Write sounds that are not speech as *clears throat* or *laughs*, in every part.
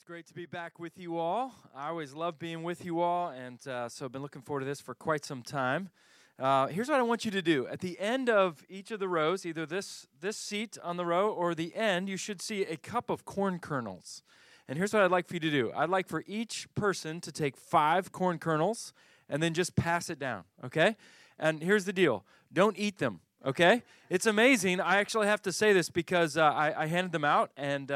it's great to be back with you all. I always love being with you all, and uh, so I've been looking forward to this for quite some time. Uh, here's what I want you to do. At the end of each of the rows, either this, this seat on the row or the end, you should see a cup of corn kernels. And here's what I'd like for you to do I'd like for each person to take five corn kernels and then just pass it down, okay? And here's the deal don't eat them, okay? It's amazing. I actually have to say this because uh, I, I, handed them out and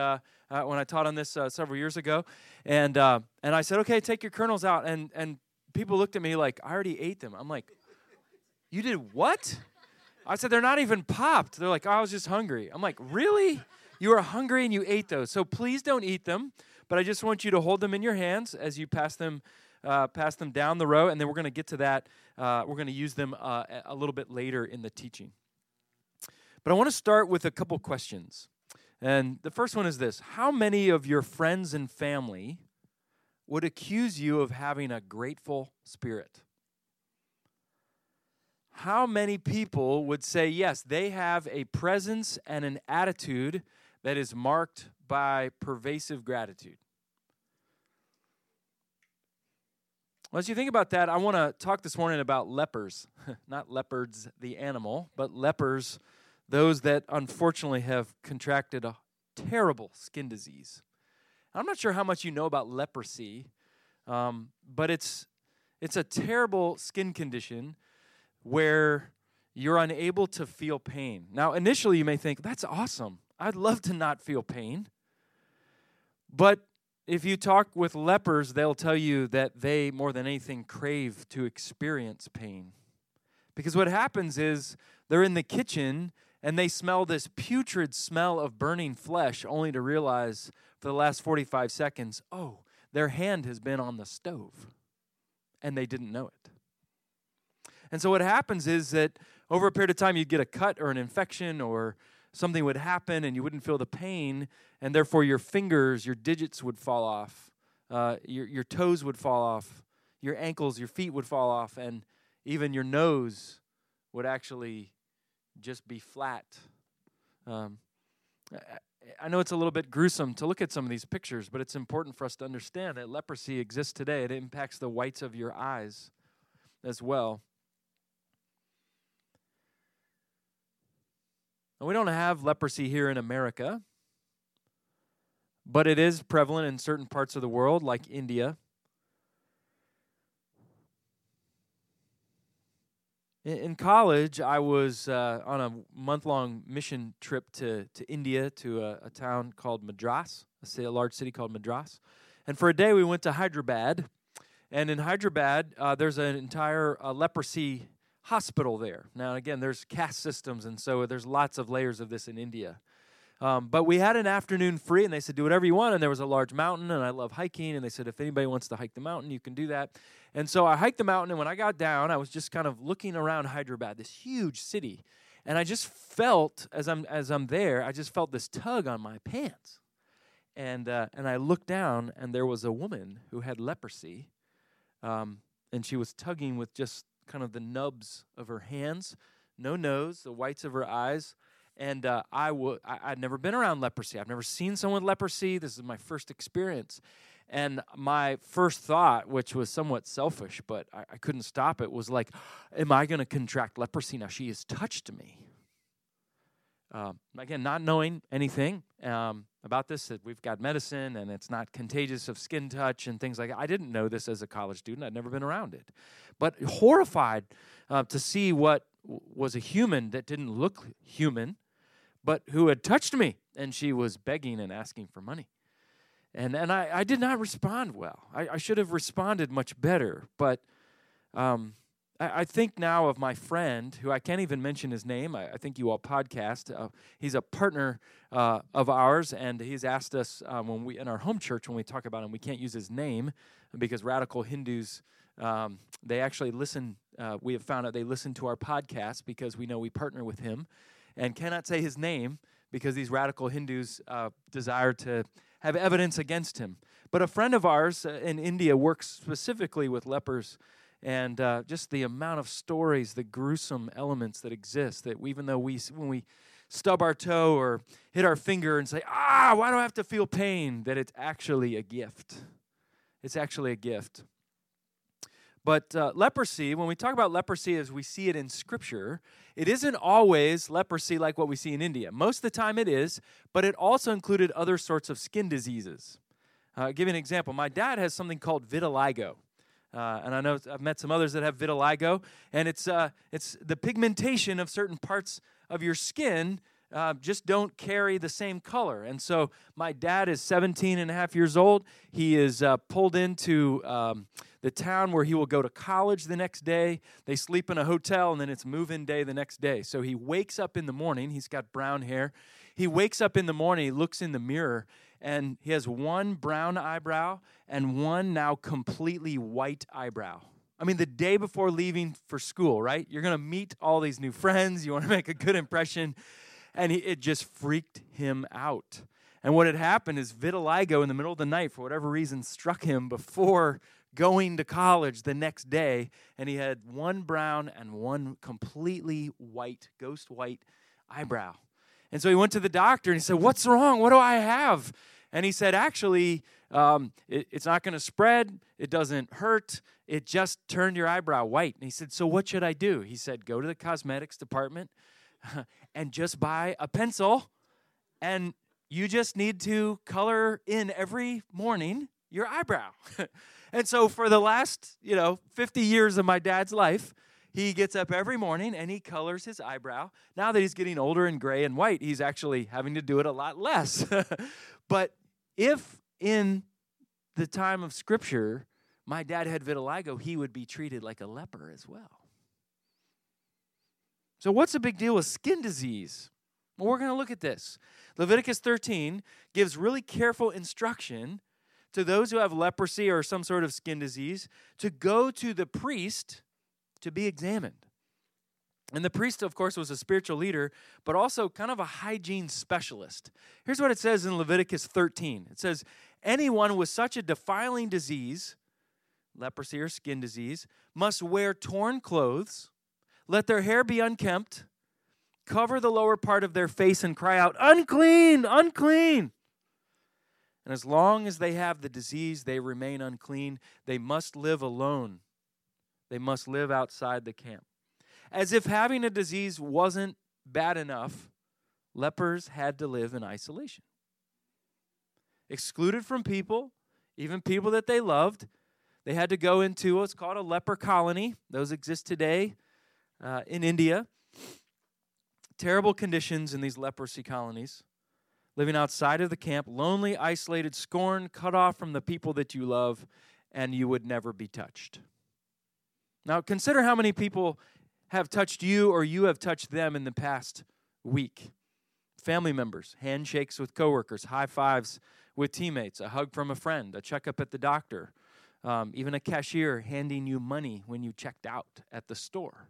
uh, when I taught on this uh, several years ago, and uh, and I said, okay, take your kernels out, and and people looked at me like I already ate them. I'm like, you did what? I said they're not even popped. They're like, oh, I was just hungry. I'm like, really? You were hungry and you ate those. So please don't eat them. But I just want you to hold them in your hands as you pass them uh, pass them down the row, and then we're going to get to that. Uh, we're going to use them uh, a little bit later in the teaching. But I want to start with a couple questions. And the first one is this How many of your friends and family would accuse you of having a grateful spirit? How many people would say, yes, they have a presence and an attitude that is marked by pervasive gratitude? Well, as you think about that, I want to talk this morning about lepers. *laughs* Not leopards, the animal, but lepers those that unfortunately have contracted a terrible skin disease. I'm not sure how much you know about leprosy, um, but it's it's a terrible skin condition where you're unable to feel pain. Now, initially, you may think that's awesome. I'd love to not feel pain, but if you talk with lepers, they'll tell you that they, more than anything, crave to experience pain. Because what happens is they're in the kitchen and they smell this putrid smell of burning flesh, only to realize for the last 45 seconds, oh, their hand has been on the stove, and they didn't know it. And so, what happens is that over a period of time, you'd get a cut or an infection, or something would happen, and you wouldn't feel the pain, and therefore your fingers, your digits would fall off, uh, your, your toes would fall off, your ankles, your feet would fall off, and even your nose would actually just be flat. Um, I know it's a little bit gruesome to look at some of these pictures, but it's important for us to understand that leprosy exists today. It impacts the whites of your eyes as well. we don't have leprosy here in America, but it is prevalent in certain parts of the world, like India. In college, I was uh, on a month long mission trip to, to India to a, a town called Madras, a, a, large city called Madras. And for a day, we went to Hyderabad. And in Hyderabad, uh, there's an entire uh, leprosy hospital there. Now, again, there's caste systems, and so there's lots of layers of this in India. Um, but we had an afternoon free, and they said, do whatever you want. And there was a large mountain, and I love hiking. And they said, if anybody wants to hike the mountain, you can do that. And so I hiked the mountain, and when I got down, I was just kind of looking around Hyderabad, this huge city. And I just felt, as I'm, as I'm there, I just felt this tug on my pants. And, uh, and I looked down, and there was a woman who had leprosy. Um, and she was tugging with just kind of the nubs of her hands, no nose, the whites of her eyes and uh, I would I, would never been around leprosy. I've never seen someone with leprosy. This is my first experience, and my first thought, which was somewhat selfish, but I, I couldn't stop it, was like, "Am I going to contract leprosy now? She has touched me." Um, again, not knowing anything um, about this, that we've got medicine and it's not contagious of skin touch and things like that. I didn't know this as a college student. I'd never been around it, but horrified uh, to see what was a human that didn't look human but who had touched me. And she was begging and asking for money. And, and I, I did not respond well. I, I should have responded much better. But um, I, think now of my friend, who I can't even mention his name. I, think you all podcast. Uh, he's a partner uh, of ours, and he's asked us um, when we in our home church when we talk about him, we can't use his name because radical Hindus um, they actually listen. Uh, we have found out they listen to our podcast because we know we partner with him and cannot say his name because these radical Hindus uh, desire to have evidence against him. But a friend of ours uh, in India works specifically with lepers and uh, just the amount of stories, the gruesome elements that exist that even though we, when we stub our toe or hit our finger and say, ah, why do I have to feel pain? That it's actually a gift. It's actually a gift. But uh, leprosy, when we talk about leprosy as we see it in Scripture, it isn't always leprosy like what we see in India. Most of the time it is, but it also included other sorts of skin diseases. Uh, give you an example. My dad has something called vitiligo. Uh, and I know I've met some others that have vitiligo, and it's, uh, it's the pigmentation of certain parts of your skin uh, just don't carry the same color. And so my dad is 17 and a half years old. He is uh, pulled into um, the town where he will go to college the next day. They sleep in a hotel, and then it's move in day the next day. So he wakes up in the morning. He's got brown hair. He wakes up in the morning, he looks in the mirror, and he has one brown eyebrow and one now completely white eyebrow. I mean, the day before leaving for school, right? You're going to meet all these new friends. You want to *laughs* make a good impression. And he, it just freaked him out. And what had happened is vitiligo in the middle of the night, for whatever reason, struck him before going to college the next day. And he had one brown and one completely white, ghost white eyebrow. And so he went to the doctor and he said, What's wrong? What do I have? And he said, Actually, um, it, it's not going to spread. It doesn't hurt. It just turned your eyebrow white. And he said, So what should I do? He said, Go to the cosmetics department *laughs* and just buy a pencil. And you just need to color in every morning your eyebrow. *laughs* and so for the last, you know, 50 years of my dad's life, he gets up every morning and he colors his eyebrow. Now that he's getting older and gray and white, he's actually having to do it a lot less. *laughs* but if in the time of Scripture, my dad had vitiligo, he would be treated like a leper as well. So, what's the big deal with skin disease? Well, we're going to look at this. Leviticus 13 gives really careful instruction to those who have leprosy or some sort of skin disease to go to the priest to be examined. And the priest, of course, was a spiritual leader, but also kind of a hygiene specialist. Here's what it says in Leviticus 13 it says, Anyone with such a defiling disease, leprosy or skin disease, must wear torn clothes, let their hair be unkempt, cover the lower part of their face, and cry out, Unclean, unclean. And as long as they have the disease, they remain unclean. They must live alone they must live outside the camp. As if having a disease wasn't bad enough, lepers had to live in isolation. Excluded from people, even people that they loved, they had to go into what's called a leper colony. Those exist today uh, in India. Terrible conditions in these leprosy colonies. Living outside of the camp, lonely, isolated, scorned, cut off from the people that you love, and you would never be touched. Now, consider how many people have touched you or you have touched them in the past week. Family members, handshakes with coworkers, high fives with teammates, a hug from a friend, a checkup at the doctor, um, even a cashier handing you money when you checked out at the store.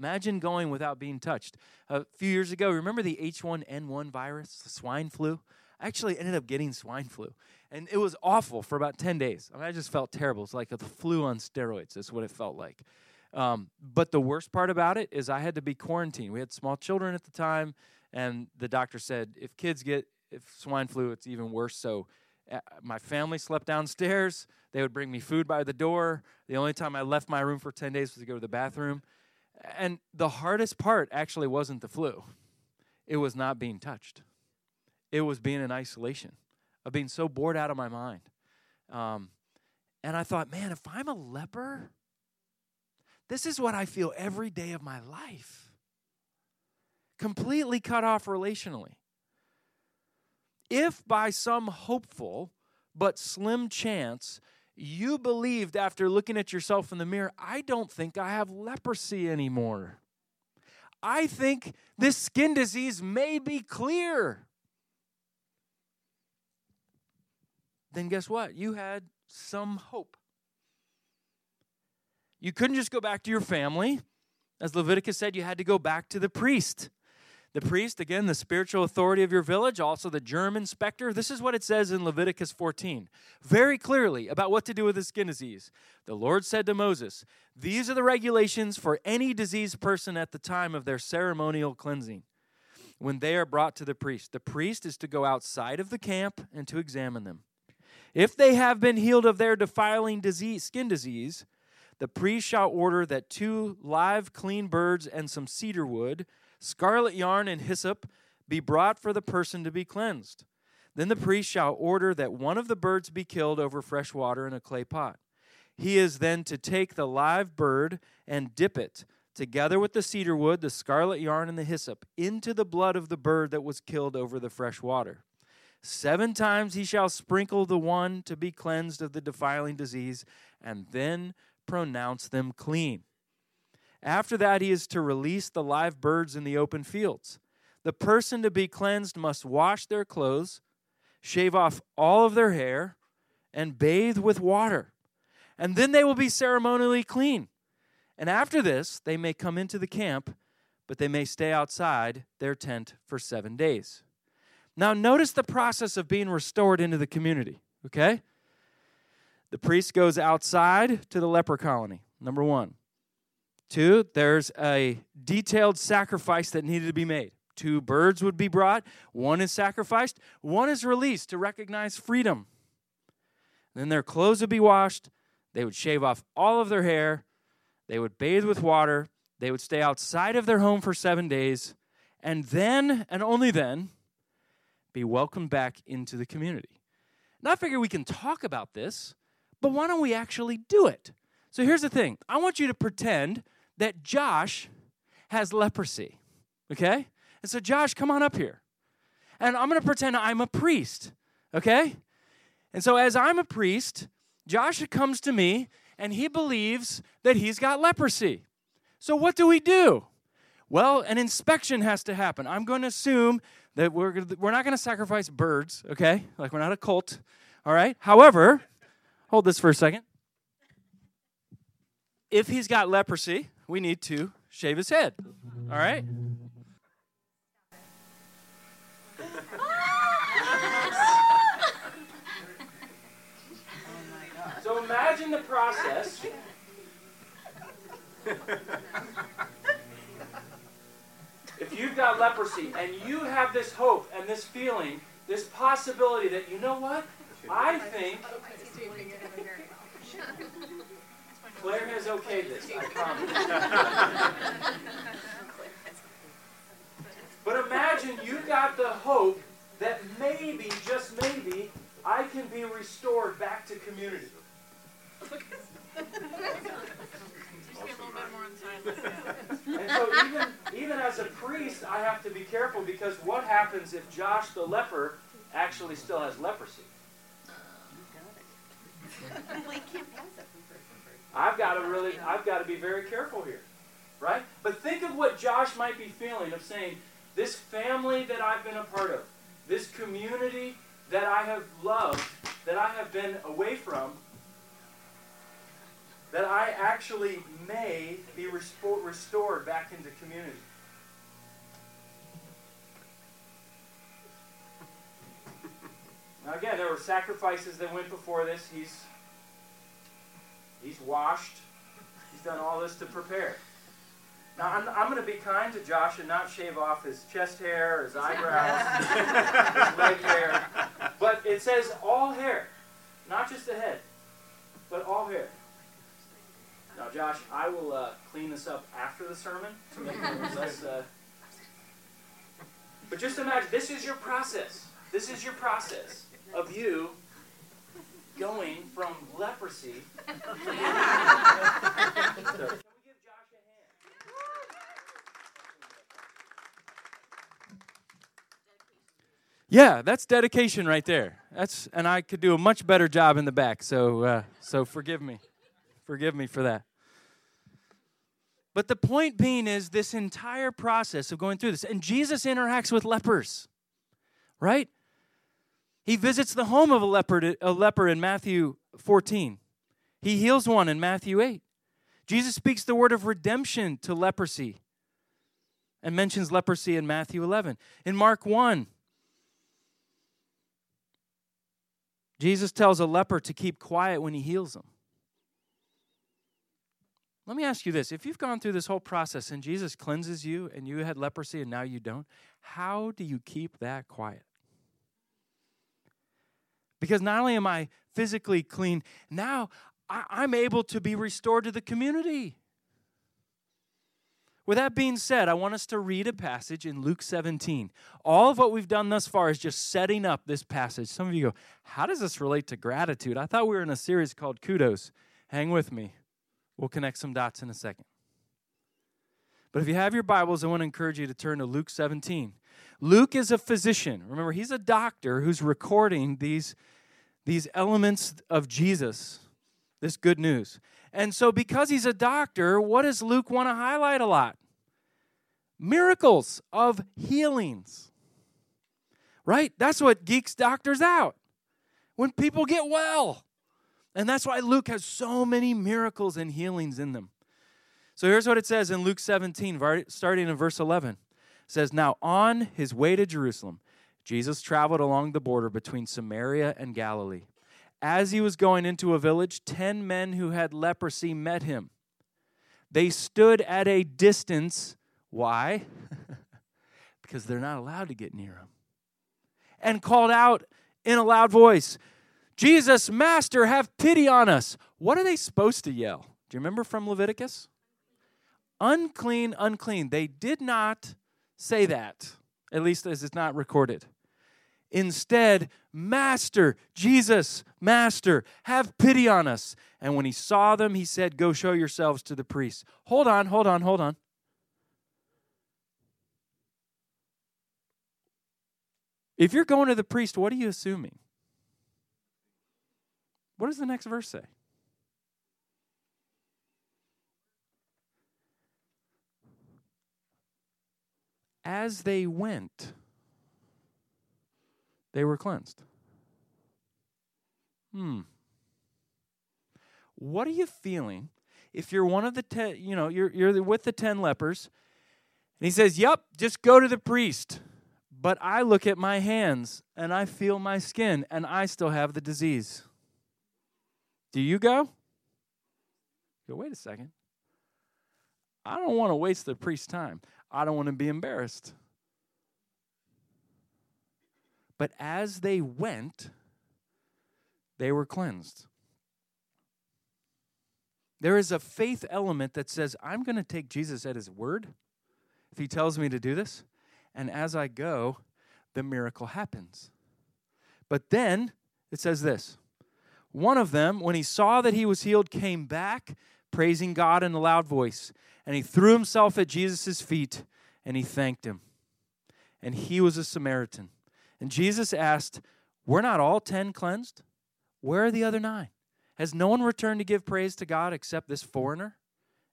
Imagine going without being touched. A few years ago, remember the H1N1 virus, the swine flu? I actually ended up getting swine flu. And it was awful for about 10 days. I, mean, I just felt terrible. It's like a flu on steroids, That's what it felt like. Um, but the worst part about it is I had to be quarantined. We had small children at the time, and the doctor said if kids get if swine flu, it's even worse. So uh, my family slept downstairs. They would bring me food by the door. The only time I left my room for 10 days was to go to the bathroom. And the hardest part actually wasn't the flu, it was not being touched, it was being in isolation of being so bored out of my mind. Um, and I thought, man, if I'm a leper, this is what I feel every day of my life. Completely cut off relationally. If by some hopeful but slim chance you believed after looking at yourself in the mirror, I don't think I have leprosy anymore. I think this skin disease may be clear. then guess what? You had some hope. You couldn't just go back to your family. As Leviticus said, you had to go back to the priest. The priest, again, the spiritual authority of your village, also the germ inspector. This is what it says in Leviticus 14 very clearly about what to do with the skin disease. The Lord said to Moses, These are the regulations for any diseased person at the time of their ceremonial cleansing. when they are brought to the priest. The priest is to go outside of the camp and to examine them. If they have been healed of their defiling disease, skin disease, the priest shall order that two live clean birds and some cedar wood, scarlet yarn and hyssop be brought for the person to be cleansed. Then the priest shall order that one of the birds be killed over fresh water in a clay pot. He is then to take the live bird and dip it, together with the cedar wood, the scarlet yarn, and the hyssop, into the blood of the bird that was killed over the fresh water. Seven times he shall sprinkle the one to be cleansed of the defiling disease, and then pronounce them clean. After that, he is to release the live birds in the open fields. The person to be cleansed must wash their clothes, shave off all of their hair, and bathe with water. And then they will be ceremonially clean. And after this, they may come into the camp, but they may stay outside their tent for seven days. Now, notice the process of being restored into the community, okay? The priest goes outside to the leper colony, number one. Two, there's a detailed sacrifice that needed to be made. Two birds would be brought, one is sacrificed, one is released to recognize freedom. Then their clothes would be washed, they would shave off all of their hair, they would bathe with water, they would stay outside of their home for seven days, and then, and only then, be welcomed back into the community. Now, I figure we can talk about this, but why don't we actually do it? So here's the thing I want you to pretend that Josh has leprosy, okay? And so, Josh, come on up here. And I'm gonna pretend I'm a priest, okay? And so, as I'm a priest, Josh comes to me and he believes that he's got leprosy. So, what do we do? Well, an inspection has to happen. I'm going to assume that we're, we're not going to sacrifice birds, okay? Like we're not a cult, all right? However, hold this for a second. If he's got leprosy, we need to shave his head, all right? so imagine the process. if you've got leprosy and you have this hope and this feeling, this possibility that, you know what? I think Claire has okayed this, I promise. *laughs* but imagine you've got the hope that maybe, just maybe, I can be restored back to community. and so even even as a priest, I have to be careful because what happens if Josh the leper actually still has leprosy? *laughs* I've got to really I've got to be very careful here. Right? But think of what Josh might be feeling of saying, this family that I've been a part of, this community that I have loved, that I have been away from, that I actually may be restored back into community. Now again, there were sacrifices that went before this. He's he's washed. He's done all this to prepare. Now I'm, I'm going to be kind to Josh and not shave off his chest hair, his eyebrows, *laughs* his leg hair. But it says all hair, not just the head, but all hair. Now, Josh, I will uh, clean this up after the sermon to make it less. Uh... But just imagine this is your process. This is your process of you going from leprosy *laughs* to. so, Yeah, that's dedication right there. That's and I could do a much better job in the back. So uh, so forgive me, forgive me for that. But the point being is this entire process of going through this, and Jesus interacts with lepers, right? He visits the home of a leper, a leper in Matthew 14. He heals one in Matthew 8. Jesus speaks the word of redemption to leprosy and mentions leprosy in Matthew 11. In Mark 1, Jesus tells a leper to keep quiet when he heals him. Let me ask you this if you've gone through this whole process and Jesus cleanses you and you had leprosy and now you don't, how do you keep that quiet? Because not only am I physically clean, now I, am able to be restored to the community. With that being said, I want us to read a passage in Luke 17. All of what we've done thus far is just setting up this passage. Some of you go, How does this relate to gratitude? I thought we were in a series called Kudos. Hang with me. We'll connect some dots in a second. But if you have your Bibles, I want to encourage you to turn to Luke 17. Luke is a physician. Remember, he's a doctor who's recording these, these elements of Jesus, this good news. And so, because he's a doctor, what does Luke want to highlight a lot? Miracles of healings. Right? That's what geeks doctors out. When people get well. And that's why Luke has so many miracles and healings in them. So here's what it says in Luke 17, starting in verse 11. Says, Now on his way to Jerusalem, Jesus traveled along the border between Samaria and Galilee. As he was going into a village, ten men who had leprosy met him. They stood at a distance. Why? *laughs* because they're not allowed to get near him. And called out in a loud voice, Jesus, Master, have pity on us. What are they supposed to yell? Do you remember from Leviticus? Unclean, unclean. They did not say that, at least as it's not recorded. Instead, Master, Jesus, Master, have pity on us. And when he saw them, he said, Go show yourselves to the priests. Hold on, hold on, hold on. If you're going to the priest, what are you assuming? What does the next verse say? As they went, they were cleansed. Hmm. What are you feeling if you're one of the ten, you know, you're, you're with the ten lepers, and he says, Yep, just go to the priest. But I look at my hands and I feel my skin and I still have the disease. Do you go? Go, wait a second. I don't want to waste the priest's time. I don't want to be embarrassed. But as they went, they were cleansed. There is a faith element that says, I'm going to take Jesus at his word if he tells me to do this. And as I go, the miracle happens. But then it says this One of them, when he saw that he was healed, came back, praising God in a loud voice. And he threw himself at Jesus' feet and he thanked him. And he was a Samaritan. And Jesus asked, Were not all ten cleansed? Where are the other nine? Has no one returned to give praise to God except this foreigner?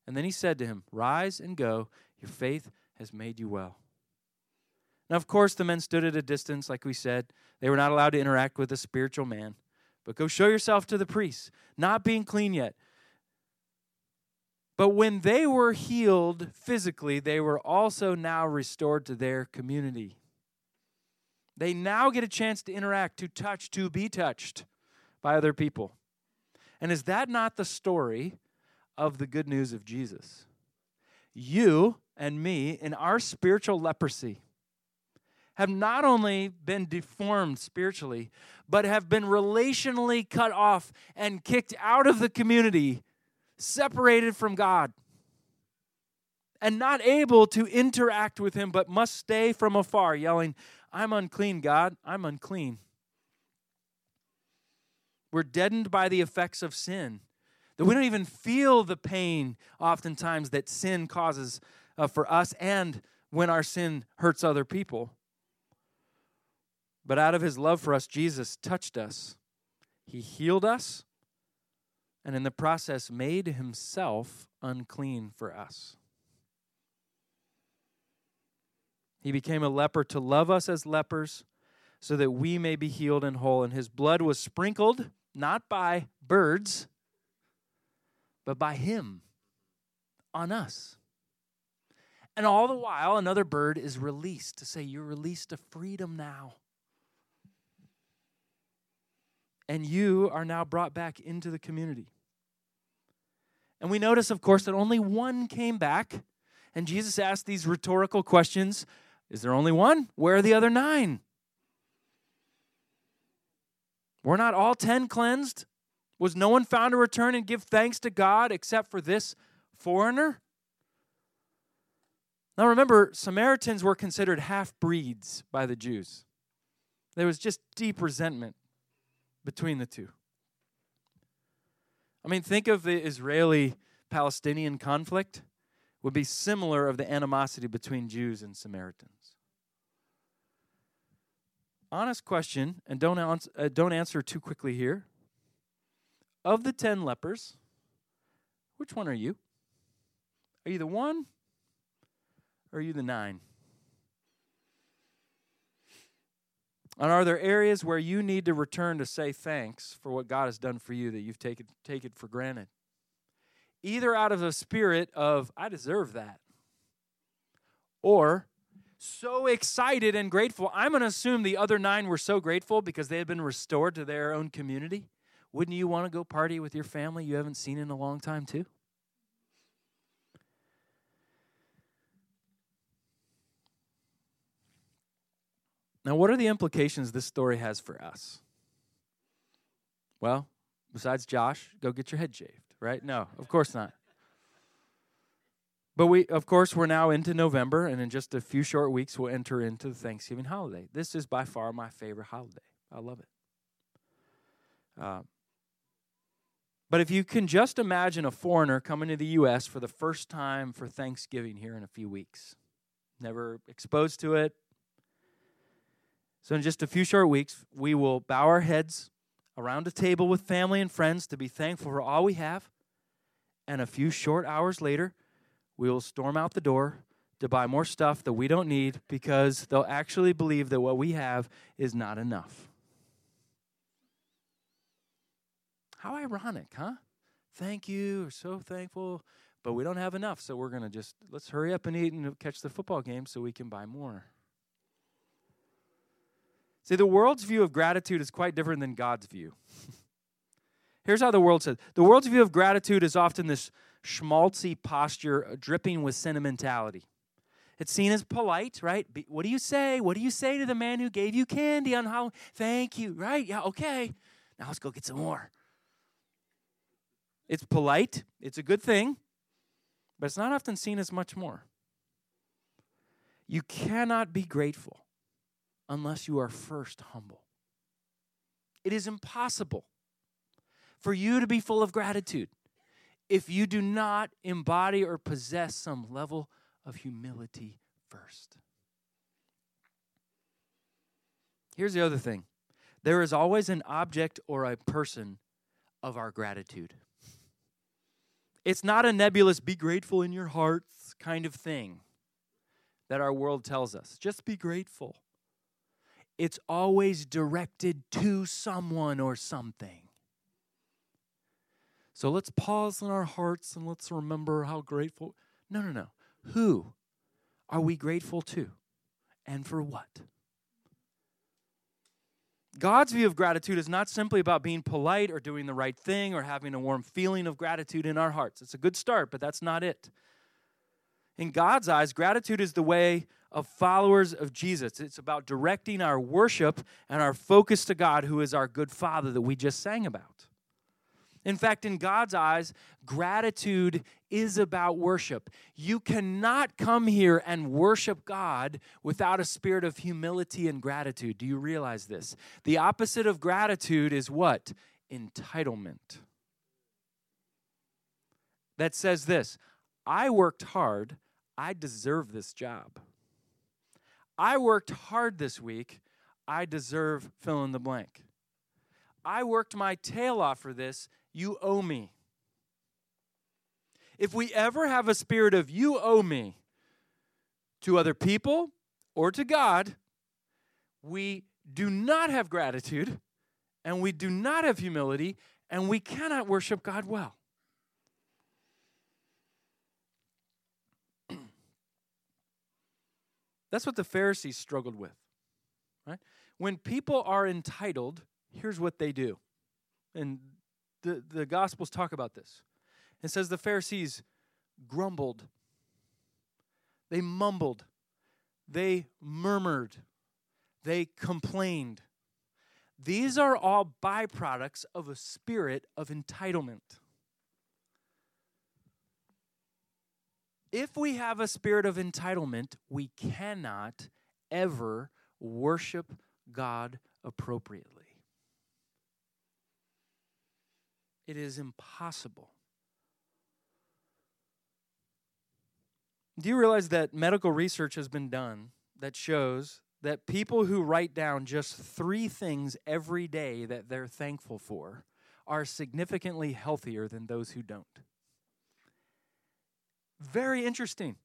And then he said to him, Rise and go, your faith has made you well. Now, of course, the men stood at a distance, like we said. They were not allowed to interact with a spiritual man. But go show yourself to the priests, not being clean yet. But when they were healed physically, they were also now restored to their community. They now get a chance to interact, to touch, to be touched by other people. And is that not the story of the good news of Jesus? You and me, in our spiritual leprosy, have not only been deformed spiritually, but have been relationally cut off and kicked out of the community, separated from God, and not able to interact with Him, but must stay from afar, yelling, I'm unclean, God. I'm unclean. We're deadened by the effects of sin. That we don't even feel the pain, oftentimes, that sin causes uh, for us and when our sin hurts other people. But out of his love for us, Jesus touched us. He healed us, and in the process, made himself unclean for us. He became a leper to love us as lepers so that we may be healed and whole. And his blood was sprinkled not by birds, but by him on us. And all the while, another bird is released to say, You're released to freedom now. And you are now brought back into the community. And we notice, of course, that only one came back. And Jesus asked these rhetorical questions Is there only one? Where are the other nine? Were not all ten cleansed? Was no one found to return and give thanks to God except for this foreigner? Now remember, Samaritans were considered half breeds by the Jews. There was just deep resentment between the two. I mean, think of the Israeli Palestinian conflict would be similar of the animosity between Jews and Samaritans. Honest question, and don't, answer, uh, don't answer too quickly here. Of the ten lepers, which one are you? Are you the one or are you the nine? And are there areas where you need to return to say thanks for what God has done for you that you've taken, taken for granted? Either out of a spirit of, I deserve that, or so excited and grateful. I'm going to assume the other nine were so grateful because they had been restored to their own community. Wouldn't you want to go party with your family you haven't seen in a long time, too? Now, what are the implications this story has for us? Well, besides Josh, go get your head shaved, right? No, of course not. But we, of course, we're now into November, and in just a few short weeks, we'll enter into the Thanksgiving holiday. This is by far my favorite holiday. I love it. Uh, but if you can just imagine a foreigner coming to the U.S. for the first time for Thanksgiving here in a few weeks, never exposed to it, so, in just a few short weeks, we will bow our heads around a table with family and friends to be thankful for all we have. And a few short hours later, we will storm out the door to buy more stuff that we don't need because they'll actually believe that what we have is not enough. How ironic, huh? Thank you, we're so thankful, but we don't have enough, so we're going to just let's hurry up and eat and catch the football game so we can buy more. See, the world's view of gratitude is quite different than God's view. *laughs* Here's how the world says the world's view of gratitude is often this schmaltzy posture uh, dripping with sentimentality. It's seen as polite, right? What do you say? What do you say to the man who gave you candy on how? Thank you, right? Yeah, okay. Now let's go get some more. It's polite, it's a good thing, but it's not often seen as much more. You cannot be grateful unless you are first humble. It is impossible for you to be full of gratitude if you do not embody or possess some level of humility first. Here's the other thing there is always an object or a person of our gratitude. It's not a nebulous, be grateful in your hearts kind of thing that our world tells us. Just be grateful it's always directed to someone or something. So let's pause in our hearts and let's remember how grateful. No, no, no. Who are we grateful to and for what? God's view of gratitude is not simply about being polite or doing the right thing or having a warm feeling of gratitude in our hearts. It's a good start, but that's not it. In God's eyes, gratitude is the way of followers of Jesus. It's about directing our worship and our focus to God, who is our good Father that we just sang about. In fact, in God's eyes, gratitude is about worship. You cannot come here and worship God without a spirit of humility and gratitude. Do you realize this? The opposite of gratitude is what? Entitlement. That says this I worked hard, I deserve this job. I worked hard this week. I deserve fill in the blank. I worked my tail off for this. You owe me. If we ever have a spirit of you owe me to other people or to God, we do not have gratitude and we do not have humility and we cannot worship God well. That's what the Pharisees struggled with. Right? When people are entitled, here's what they do. And the, the Gospels talk about this. It says the Pharisees grumbled, they mumbled, they murmured, they complained. These are all byproducts of a spirit of entitlement. If we have a spirit of entitlement, we cannot ever worship God appropriately. It is impossible. Do you realize that medical research has been done that shows that people who write down just three things every day that they're thankful for are significantly healthier than those who don't? Very interesting.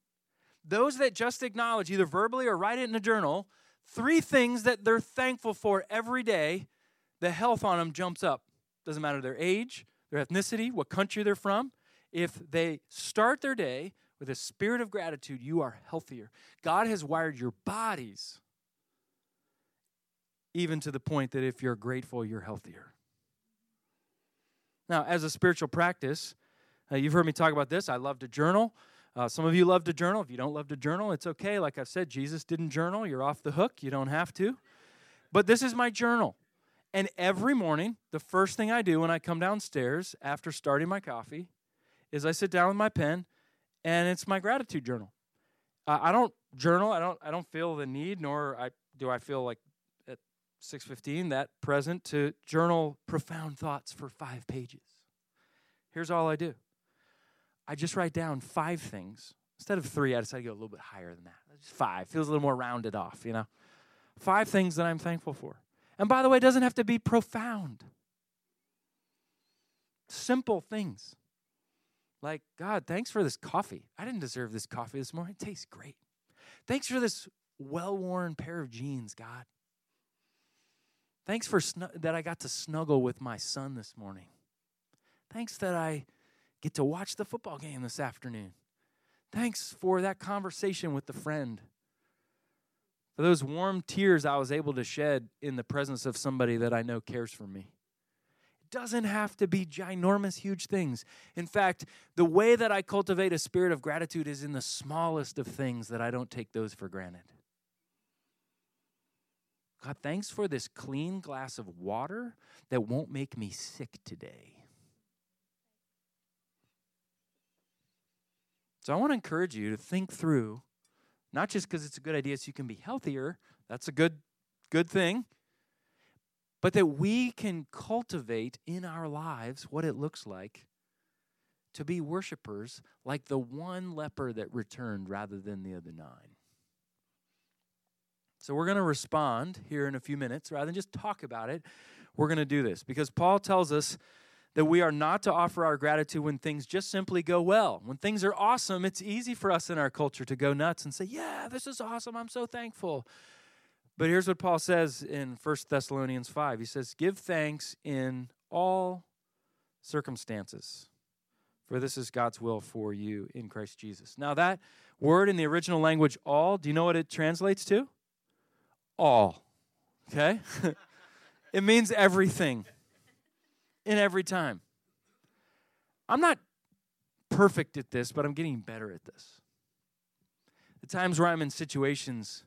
Those that just acknowledge, either verbally or write it in a journal, three things that they're thankful for every day, the health on them jumps up. Doesn't matter their age, their ethnicity, what country they're from. If they start their day with a spirit of gratitude, you are healthier. God has wired your bodies even to the point that if you're grateful, you're healthier. Now, as a spiritual practice, uh, you've heard me talk about this. I love to journal. Uh, some of you love to journal. If you don't love to journal, it's okay. Like I've said, Jesus didn't journal. You're off the hook. You don't have to. But this is my journal. And every morning, the first thing I do when I come downstairs after starting my coffee is I sit down with my pen and it's my gratitude journal. Uh, I don't journal. I don't. I don't feel the need, nor I do I feel like at six fifteen that present to journal profound thoughts for five pages. Here's all I do. I just write down five things instead of three. I decided to go a little bit higher than that. Just five feels a little more rounded off. You know, five things that I'm thankful for. And by the way, it doesn't have to be profound. Simple things. Like, God, thanks for this coffee. I didn't deserve this coffee this morning. It tastes great. Thanks for this well worn pair of jeans, God. Thanks for that I got to snuggle with my son this morning. Thanks that I get to watch the football game this afternoon. Thanks for that conversation with the friend. For those warm tears I was able to shed in the presence of somebody that I know cares for me It doesn't have to be ginormous, huge things. In fact, the way that I cultivate a spirit of gratitude is in the smallest of things that I don't take those for granted. God, thanks for this clean glass of water that won't make me sick today. So I want to encourage you to think through, not just because it's a good idea so you can be healthier, that's a good good thing but that we can cultivate in our lives what it looks like to be worshipers like the one leper that returned rather than the other nine. So we're going to respond here in a few minutes rather than just talk about it. We're going to do this because Paul tells us that we are not to offer our gratitude when things just simply go well. When things are awesome, it's easy for us in our culture to go nuts and say, Yeah, this is awesome. I'm so thankful. But here's what Paul says in 1 Thessalonians 5. He says, Give thanks in all circumstances, for this is God's will for you in Christ Jesus. Now, that word in the original language, all, do you know what it translates to? All. Okay? *laughs* it means everything in every time. I'm not perfect at this, but I'm getting better at this. The times where I'm in situations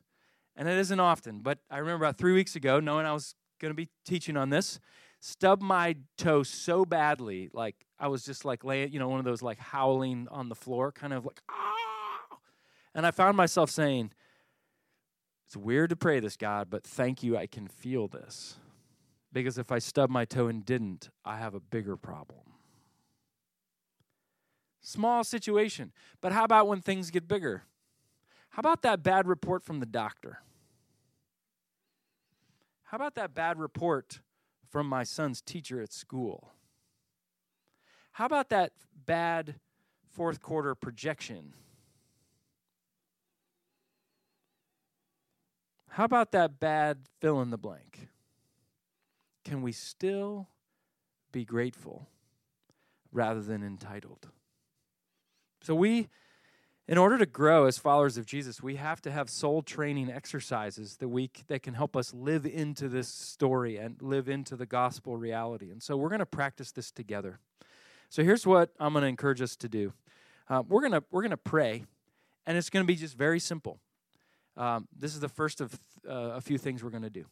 and it isn't often, but I remember about three weeks ago, knowing I was going to be teaching on this, stubbed my toe so badly, like I was just like laying, you know, one of those like howling on the floor, kind of like, ah! And I found myself saying, it's weird to pray this, God, but thank you, I can feel this. Because if I stub my toe and didn't, I have a bigger problem. Small situation. But how about when things get bigger? How about that bad report from the doctor? How about that bad report from my son's teacher at school? How about that bad fourth quarter projection? How about that bad fill in the blank? Can we still be grateful rather than entitled? So we in order to grow as followers of Jesus, we have to have soul training exercises that we that can help us live into this story and live into the gospel reality. And so we're going to practice this together. So here's what I'm going to encourage us to do. Uh, we're gonna we're gonna pray, and it's going to be just very simple. Um, this is the first of uh, a few things we're going to do,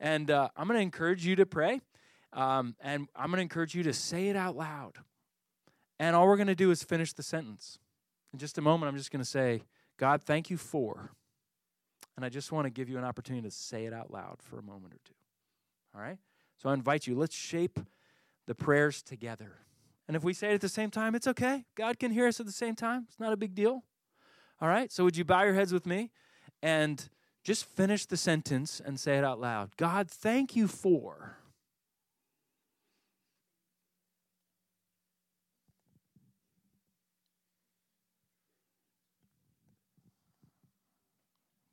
and uh, I'm going to encourage you to pray, um, and I'm going to encourage you to say it out loud. And all we're going to do is finish the sentence. In just a moment, I'm just going to say, God, thank you for. And I just want to give you an opportunity to say it out loud for a moment or two. All right? So I invite you, let's shape the prayers together. And if we say it at the same time, it's okay. God can hear us at the same time. It's not a big deal. All right? So would you bow your heads with me and just finish the sentence and say it out loud? God, thank you for.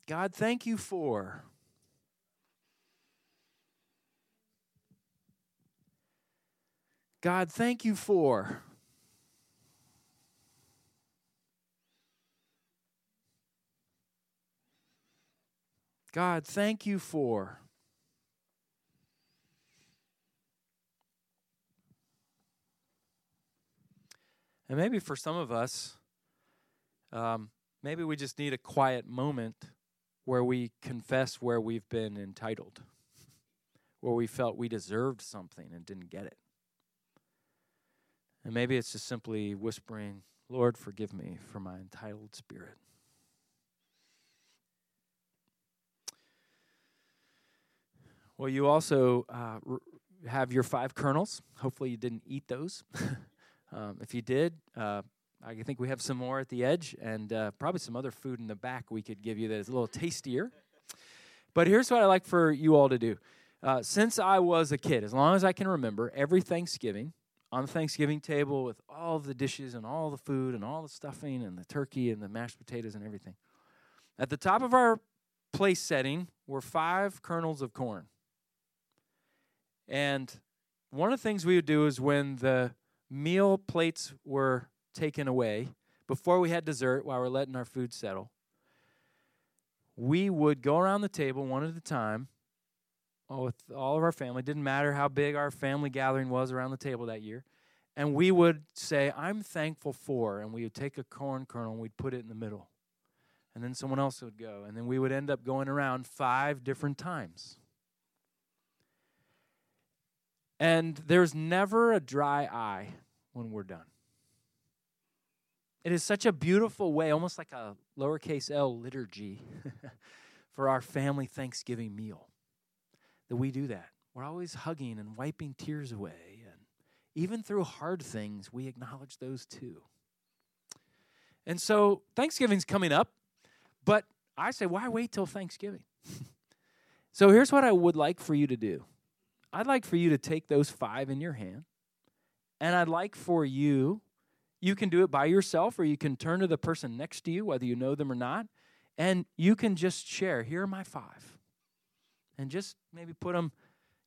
God, thank you for. God, thank you for. God, thank you for. And maybe for some of us, um, maybe we just need a quiet moment where we confess where we've been entitled, where we felt we deserved something and didn't get it. And maybe it's just simply whispering, Lord, forgive me for my entitled spirit. Well, you also uh, have your five kernels. Hopefully, you didn't eat those. *laughs* um, if you did, uh, I think we have some more at the edge and uh, probably some other food in the back we could give you that is a little tastier. But here's what I like for you all to do. Uh, since I was a kid, as long as I can remember, every Thanksgiving, on the Thanksgiving table with all the dishes and all the food and all the stuffing and the turkey and the mashed potatoes and everything, at the top of our place setting were five kernels of corn. And one of the things we would do is when the meal plates were taken away, before we had dessert, while we're letting our food settle, we would go around the table one at a time with all of our family. Didn't matter how big our family gathering was around the table that year. And we would say, I'm thankful for, and we would take a corn kernel and we'd put it in the middle. And then someone else would go. And then we would end up going around five different times. And there's never a dry eye when we're done. It is such a beautiful way, almost like a lowercase l liturgy *laughs* for our family Thanksgiving meal, that we do that. We're always hugging and wiping tears away. And even through hard things, we acknowledge those too. And so Thanksgiving's coming up, but I say, why wait till Thanksgiving? *laughs* so here's what I would like for you to do I'd like for you to take those five in your hand, and I'd like for you you can do it by yourself, or you can turn to the person next to you, whether you know them or not, and you can just share. Here are my five, and just maybe put them,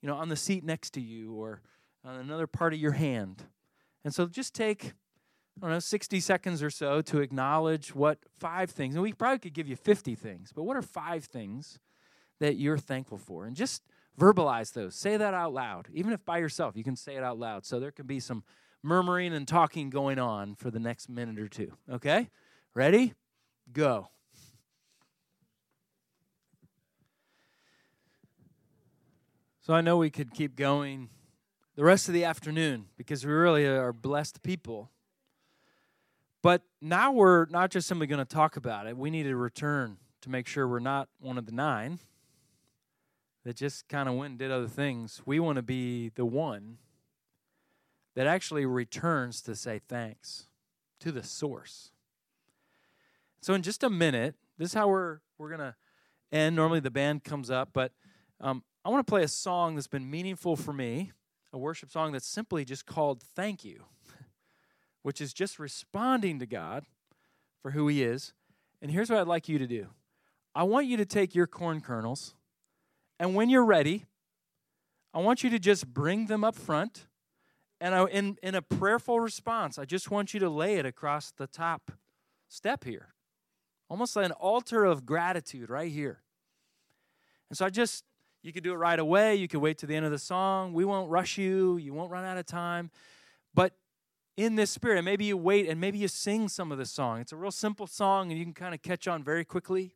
you know, on the seat next to you or on another part of your hand. And so just take, I don't know, 60 seconds or so to acknowledge what five things, and we probably could give you 50 things, but what are five things that you're thankful for? And just verbalize those. Say that out loud. Even if by yourself, you can say it out loud. So there can be some murmuring and talking going on for the next minute or two. Okay? Ready? Go. So I know we could keep going the rest of the afternoon because we really are blessed people. But now we're not just simply going to talk about it. We need to return to make sure we're not one of the nine that just kind of went and did other things. We want to be the one that actually returns to say thanks to the source. So, in just a minute, this is how we're, we're going to end. Normally, the band comes up, but um, I want to play a song that's been meaningful for me, a worship song that's simply just called Thank You, *laughs* which is just responding to God for who He is. And here's what I'd like you to do I want you to take your corn kernels, and when you're ready, I want you to just bring them up front and I, in, in a prayerful response, I just want you to lay it across the top step here. Almost like an altar of gratitude right here. And so I just, you could do it right away. You could wait to the end of the song. We won't rush you. You won't run out of time. But in this spirit. And maybe you wait and maybe you sing some of the song. It's a real simple song and you can kind of catch on very quickly.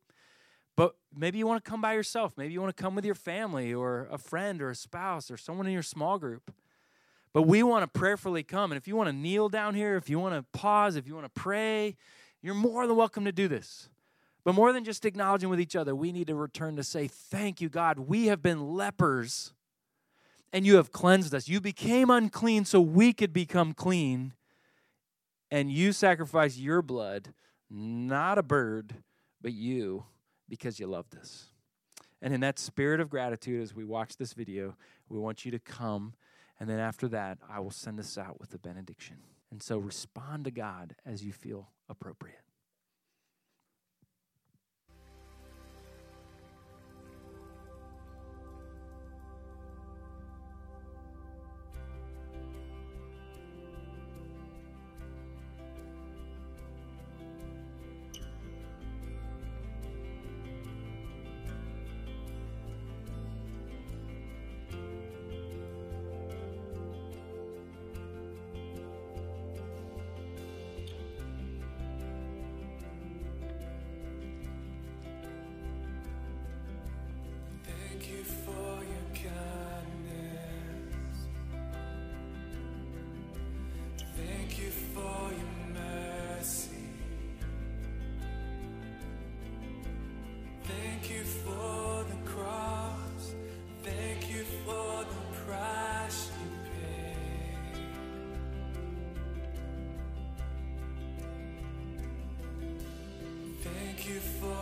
But maybe you want to come by yourself. Maybe you want to come with your family or a friend or a spouse or someone in your small group. But we want to prayerfully come. And if you want to kneel down here, if you want to pause, if you want to pray, you're more than welcome to do this. But more than just acknowledging with each other, we need to return to say, Thank you, God. We have been lepers and you have cleansed us. You became unclean so we could become clean. And you sacrificed your blood, not a bird, but you because you loved us. And in that spirit of gratitude, as we watch this video, we want you to come. And then after that, I will send us out with a benediction. And so respond to God as you feel appropriate.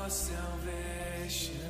Salvation. And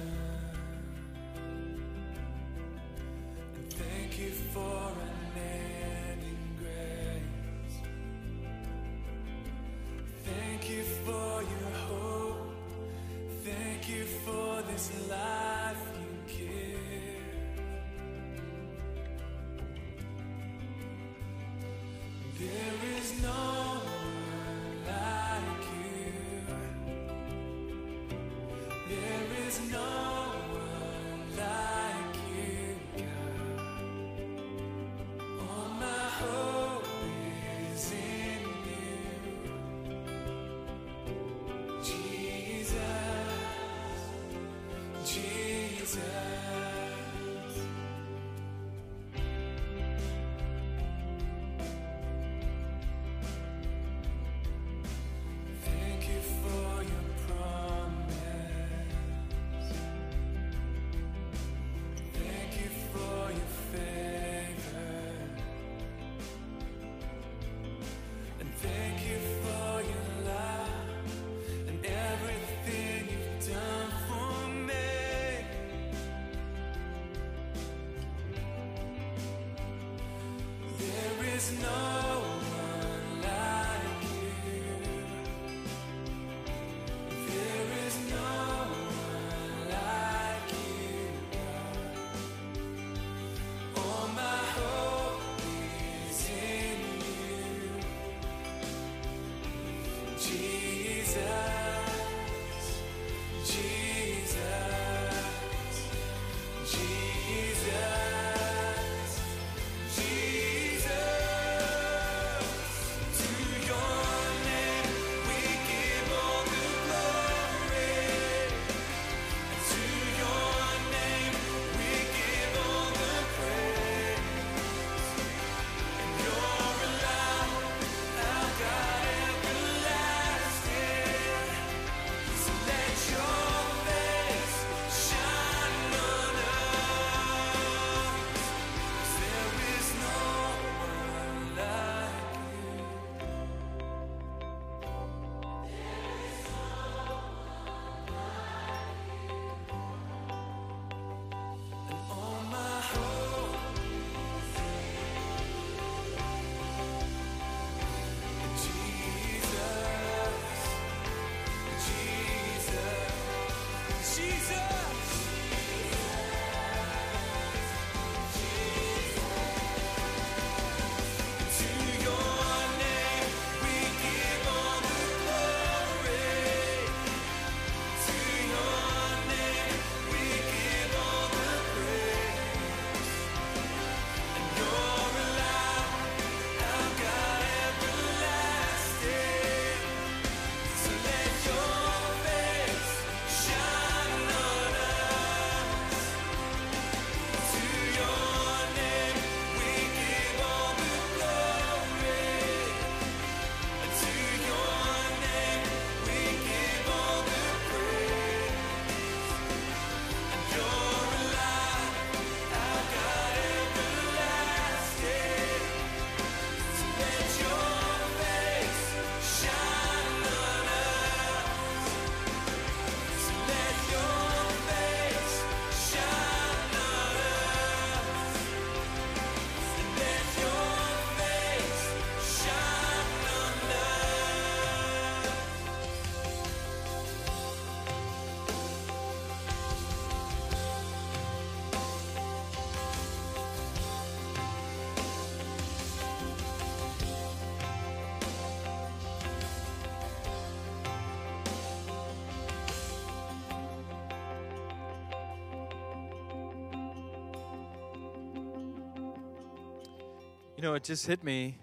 know, it just hit me.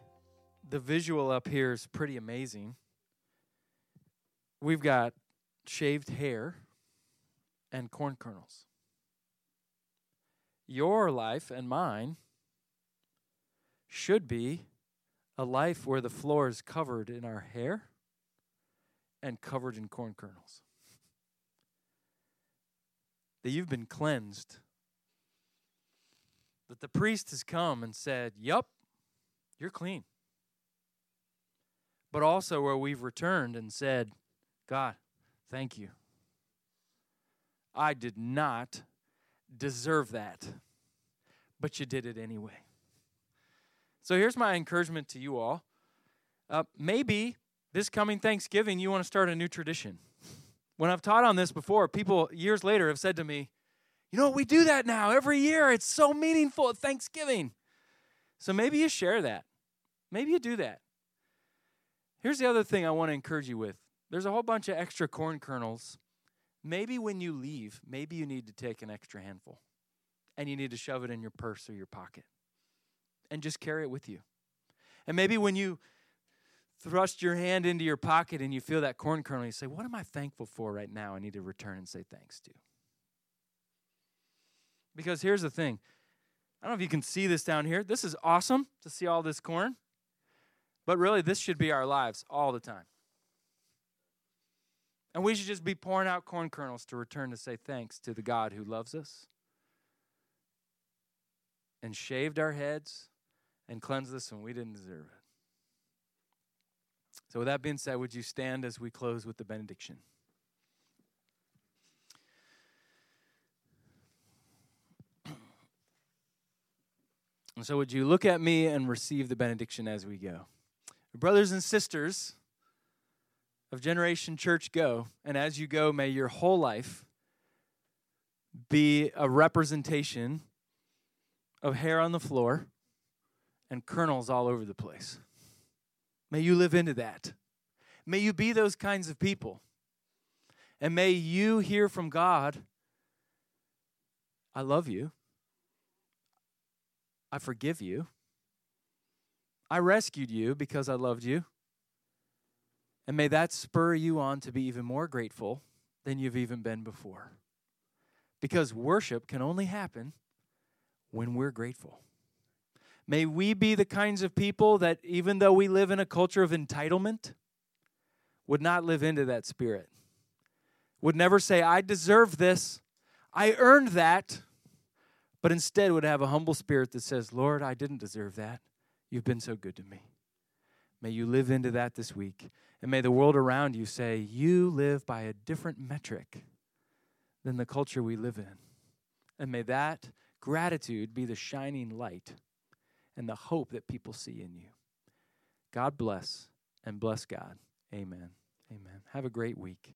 The visual up here is pretty amazing. We've got shaved hair and corn kernels. Your life and mine should be a life where the floor is covered in our hair and covered in corn kernels. That you've been cleansed. That the priest has come and said, Yup, you're clean. But also where we've returned and said, God, thank you. I did not deserve that, but you did it anyway. So here's my encouragement to you all. Uh, maybe this coming Thanksgiving, you want to start a new tradition. When I've taught on this before, people years later have said to me, You know, we do that now every year. It's so meaningful at Thanksgiving. So maybe you share that. Maybe you do that. Here's the other thing I want to encourage you with there's a whole bunch of extra corn kernels. Maybe when you leave, maybe you need to take an extra handful and you need to shove it in your purse or your pocket and just carry it with you. And maybe when you thrust your hand into your pocket and you feel that corn kernel, you say, What am I thankful for right now? I need to return and say thanks to. Because here's the thing I don't know if you can see this down here. This is awesome to see all this corn, but really, this should be our lives all the time. And we should just be pouring out corn kernels to return to say thanks to the God who loves us and shaved our heads and cleansed us when we didn't deserve it. So, with that being said, would you stand as we close with the benediction? And *clears throat* so, would you look at me and receive the benediction as we go? Brothers and sisters of Generation Church, go. And as you go, may your whole life be a representation of hair on the floor and kernels all over the place. May you live into that. May you be those kinds of people. And may you hear from God I love you. I forgive you. I rescued you because I loved you. And may that spur you on to be even more grateful than you've even been before. Because worship can only happen when we're grateful. May we be the kinds of people that, even though we live in a culture of entitlement, would not live into that spirit. Would never say, I deserve this, I earned that, but instead would have a humble spirit that says, Lord, I didn't deserve that. You've been so good to me. May you live into that this week. And may the world around you say, You live by a different metric than the culture we live in. And may that Gratitude be the shining light and the hope that people see in you. God bless and bless God. Amen. Amen. Have a great week.